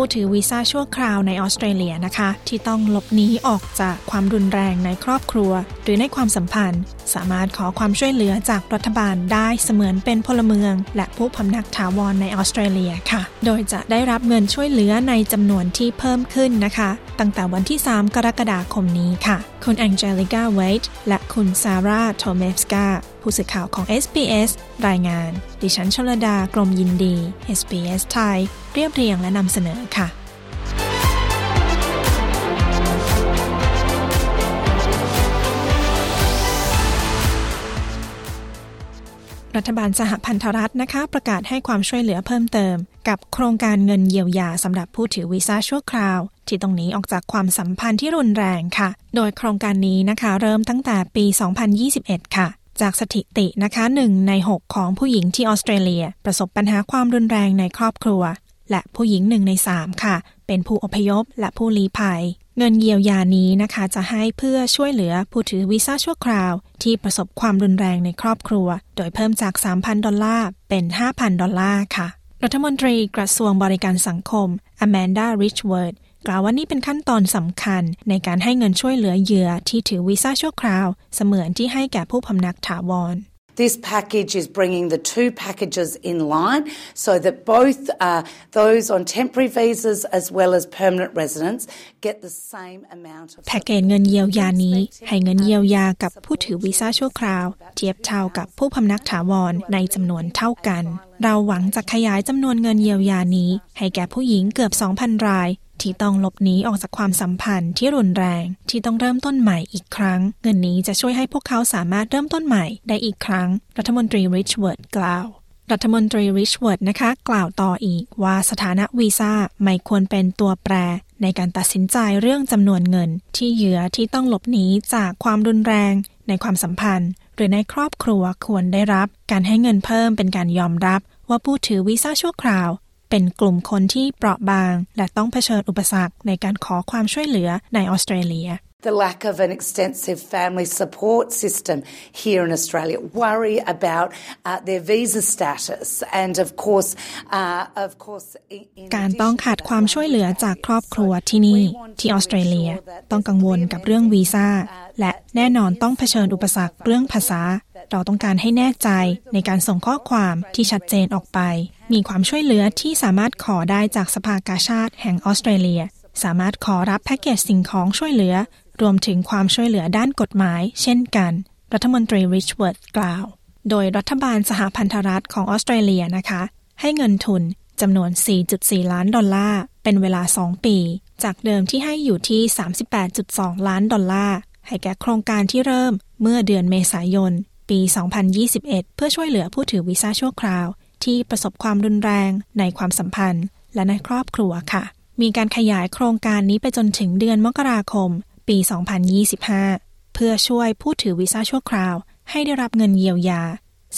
ผู้ถือวีซ่าชั่วคราวในออสเตรเลียนะคะ ที่ต้องหลบหนีออกจากความรุนแรงในครอบครัว หรือในความสัมพันธ์ สามารถขอความช่วยเหลือจากรัฐบาลได้เสมือนเป็นพลเมือง และผู้พำนักถาวรในออสเตรเลียค่ะ โดยจะได้รับเงินช่วยเหลือในจำนวนที่เพิ่มขึ้นนะคะ ตั้งแต่วันที่ 3 กรกฎาคมนี้ค่ะคุณแองเจลิกาเวทและคุณซาร่าโทเมฟสกาผู้สื่อข่าวของ SBS รายงาน ดิฉันชลดากรมยินดี SBS ไทย เรียบเรียงและนำเสนอค่ะ รัฐบาลสหพันธรัฐนะคะ ประกาศให้ความช่วยเหลือเพิ่มเติม กับโครงการเงินเยียวยาสำหรับผู้ถือวีซ่าชั่วคราว ที่ต้องหนีออกจากความสัมพันธ์ที่รุนแรงค่ะ โดยโครงการนี้นะคะเริ่มตั้งแต่ปี 2021 ค่ะ จากสถิตินะคะหนึ่งใน 6 ของผู้หญิงที่ออสเตรเลีย ประสบปัญหาความรุนแรงในครอบครัว และผู้หญิงหนึ่งใน 3 ค่ะ เป็นผู้อพยพและผู้ลี้ภัย เงินเยียวยานี้นะคะจะให้เพื่อช่วยเหลือผู้ถือวีซ่าชั่วคราว ที่ประสบความรุนแรงในครอบครัว โดยเพิ่มจาก 3,000 ดอลลาร์ เป็น 5,000 ดอลลาร์ค่ะ รัฐมนตรีกระทรวงบริการสังคมอแมนดาริชเวิร์ดกล่าวว่านี่เป็นขั้นตอนสำคัญในการให้เงินช่วยเหลือเหยื่อที่ถือวีซ่าชั่วคราว เสมือนที่ให้แก่ผู้พำนักถาวร This package is bringing the two packages in line so that both uh, those on temporary visas as well as permanent residents get the same amount of แพ็กเกจเงินเยียวยานี้ ให้เงินเยียวยากับผู้ถือวีซ่าชั่วคราว เทียบเท่ากับผู้พำนักถาวรในจำนวนเท่ากัน เราหวังจะขยายจำนวนเงินเยียวยานี้ ให้แก่ผู้หญิงเกือบ 2,000 ราย ที่ต้องหลบหนีออกจากความสัมพันธ์ที่รุนแรง ที่ต้องเริ่มต้นใหม่อีกครั้ง เงินนี้จะช่วยให้พวกเขาสามารถเริ่มต้นใหม่ได้อีกครั้ง รัฐมนตรีริชเวิร์ดกล่าวรัฐมนตรีริชเวิร์ดนะคะ กล่าวต่ออีกว่าสถานะวีซ่าไม่ควรเป็นตัวแปร ในการตัดสินใจเรื่องจำนวนเงิน ที่เหยื่อที่ต้องหลบหนีจากความรุนแรง ในความสัมพันธ์ หรือในครอบครัวควรได้รับ การให้เงินเพิ่มเป็นการยอมรับ ว่าผู้ถือวีซ่าชั่วคราว เป็นกลุ่มคนที่เปราะบาง และต้องเผชิญอุปสรรคในการขอความช่วยเหลือในออสเตรเลีย the lack of an extensive family support system here in Australia, worry about uh, their visa status, and of course, uh, of course, in การต้องขาดความช่วยเหลือจากครอบครัวที่นี่ที่ออสเตรเลีย ต้องกังวลกับเรื่องวีซ่าและแน่นอนต้องเผชิญอุปสรรคเรื่องภาษา เราต้องการให้แน่ใจในการส่งข้อความที่ชัดเจนออกไป มีความช่วยเหลือที่สามารถขอได้จากสภากาชาติแห่งออสเตรเลีย สามารถขอรับแพ็กเกจสิ่งของช่วยเหลือ รวมถึงความช่วยเหลือด้านกฎหมาย เช่นกัน รัฐมนตรีริชเวิร์ดกล่าว โดยรัฐบาลสหพันธรัฐของออสเตรเลียนะคะ ให้เงินทุนจำนวน 4.4 ล้านดอลลาร์ เป็นเวลา 2 ปี จากเดิมที่ให้อยู่ที่ 38.2 ล้านดอลลาร์ ให้แก่โครงการที่เริ่มเมื่อเดือนเมษายน ปี 2021 เพื่อช่วยเหลือผู้ถือวีซ่าชั่วคราว ที่ประสบความรุนแรงในความสัมพันธ์ และในครอบครัวค่ะ มีการขยายโครงการนี้ไปจนถึงเดือนมกราคม ปี 2025 เพื่อช่วยผู้ถือวีซ่าชั่วคราว ให้ได้รับเงินเยียวยา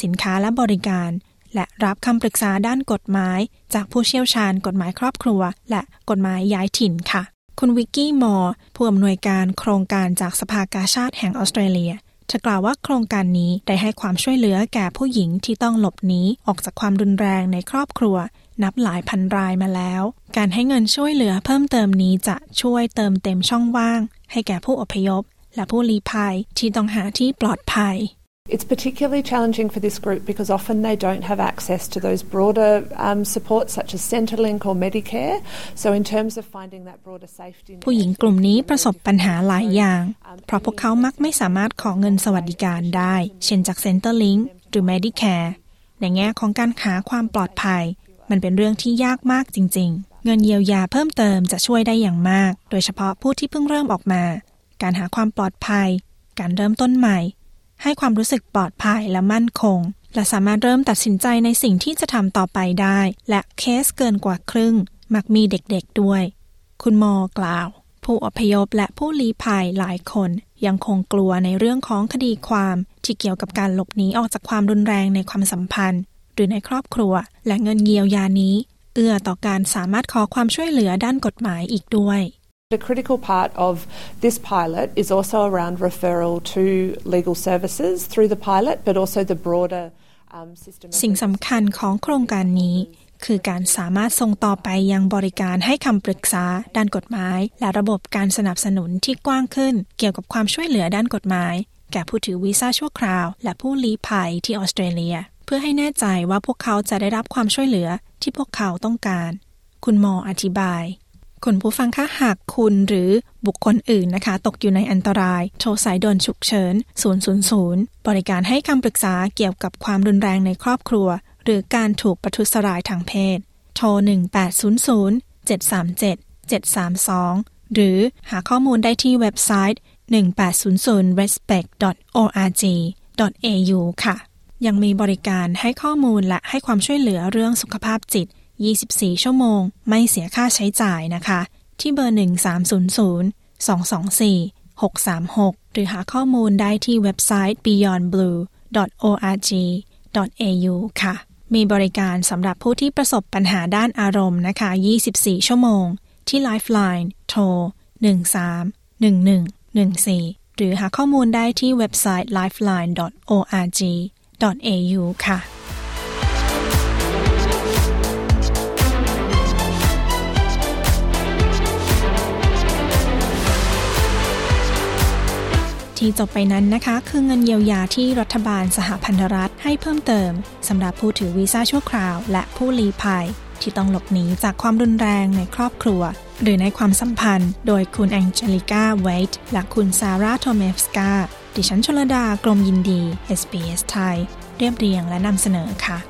สินค้าและบริการ และรับคำปรึกษาด้านกฎหมาย จากผู้เชี่ยวชาญกฎหมายครอบครัว และกฎหมายย้ายถิ่นค่ะ คุณวิกกี้มอร์ผู้อำนวยการโครงการจากสภากาชาติแห่งออสเตรเลีย เธอกล่าวว่าโครงการนี้ได้ให้ความช่วยเหลือแก่ผู้หญิงที่ต้องหลบหนีออกจากความรุนแรงในครอบครัว นับหลายพันรายมาแล้ว การให้เงินช่วยเหลือเพิ่มเติมนี้จะช่วยเติมเต็มช่องว่าง ให้แก่ผู้อพยพ และผู้ลี้ภัยที่ต้องหาที่ปลอดภัย It's particularly challenging for this group because often they don't have access to those broader um, supports such as Centrelink or Medicare. So in terms of finding that broader safety ผู้หญิงกลุ่มนี้ประสบปัญหาหลายอย่าง เพราะพวกเขามักไม่สามารถขอเงินสวัสดิการได้ เช่นจาก Centrelink หรือ Medicare ในแง่ของการหาความปลอดภัย มันเป็นเรื่องที่ยากมากจริง ๆ เงินเยียวยาเพิ่มเติมจะช่วยได้อย่างมาก โดยเฉพาะผู้ที่เพิ่งเริ่มออกมา การหาความปลอดภัย การเริ่มต้นใหม่ ให้ความรู้สึกปลอดภัยและมั่นคง และสามารถเริ่มตัดสินใจในสิ่งที่จะทำต่อไปได้ และเคสเกินกว่าครึ่ง มักมีเด็กๆด้วย คุณมอกล่าว ผู้อพยพและผู้ลี้ภัยหลายคนยังคงกลัวในเรื่องของคดีความที่เกี่ยวกับการหลบหนีออกจากความรุนแรงในความสัมพันธ์ หรือในครอบครัว และเงินเยียวยานี้ เอื้อต่อการสามารถขอความช่วยเหลือด้านกฎหมายอีกด้วย A critical part of this pilot is also around referral to legal services through the pilot, but also the broader um, system. สิ่งสำคัญของโครงการนี้ คือการสามารถส่งต่อไปยังบริการให้คำปรึกษาด้านกฎหมาย และระบบการสนับสนุนที่กว้างขึ้น เกี่ยวกับความช่วยเหลือด้านกฎหมาย แก่ผู้ถือวีซ่าชั่วคราว และผู้ลี้ภัยที่ออสเตรเลีย เพื่อให้แน่ใจว่าพวกเขาจะได้รับความช่วยเหลือที่พวกเขาต้องการ คุณหมออธิบายคุณผู้ฟังคะหากคุณหรือบุคคลอื่นนะคะ ตกอยู่ในอันตราย โทรสายด่วนฉุกเฉิน 000 บริการให้คำปรึกษาเกี่ยวกับความรุนแรงในครอบครัว รือการถูกประทุษร้ายทางเพศ โทร 1800 737 732 หรือหาข้อมูลได้ที่เว็บไซต์ 1800respect.org.au ค่ะ ยังมีบริการให้ข้อมูลและให้ความช่วยเหลือเรื่องสุขภาพจิต 24 ชั่วโมง ไม่เสียค่าใช้จ่ายนะคะ ที่เบอร์ 1300 224 636 หรือหาข้อมูลได้ที่เว็บไซต์ beyondblue.org.au ค่ะ มีบริการสำหรับผู้ที่ประสบปัญหาด้านอารมณ์นะคะ 24 ชั่วโมง ที่ Lifeline โทร 131114 หรือหาข้อมูลได้ที่เว็บไซต์ lifeline.org.au ค่ะ ที่จบไปนั้นนะคะ คือเงินเยียวยาที่รัฐบาลสหพันธรัฐให้เพิ่มเติมสำหรับผู้ถือวีซ่าชั่วคราว และผู้ลี้ภัย ที่ต้องหลบหนีจากความรุนแรงในครอบครัว หรือในความสัมพันธ์ โดยคุณแองเจลิกาเวทและคุณซาร่าโทเมฟสกาดิฉันชลดากรมยินดี SBS ไทย เรียบเรียงและนำเสนอค่ะ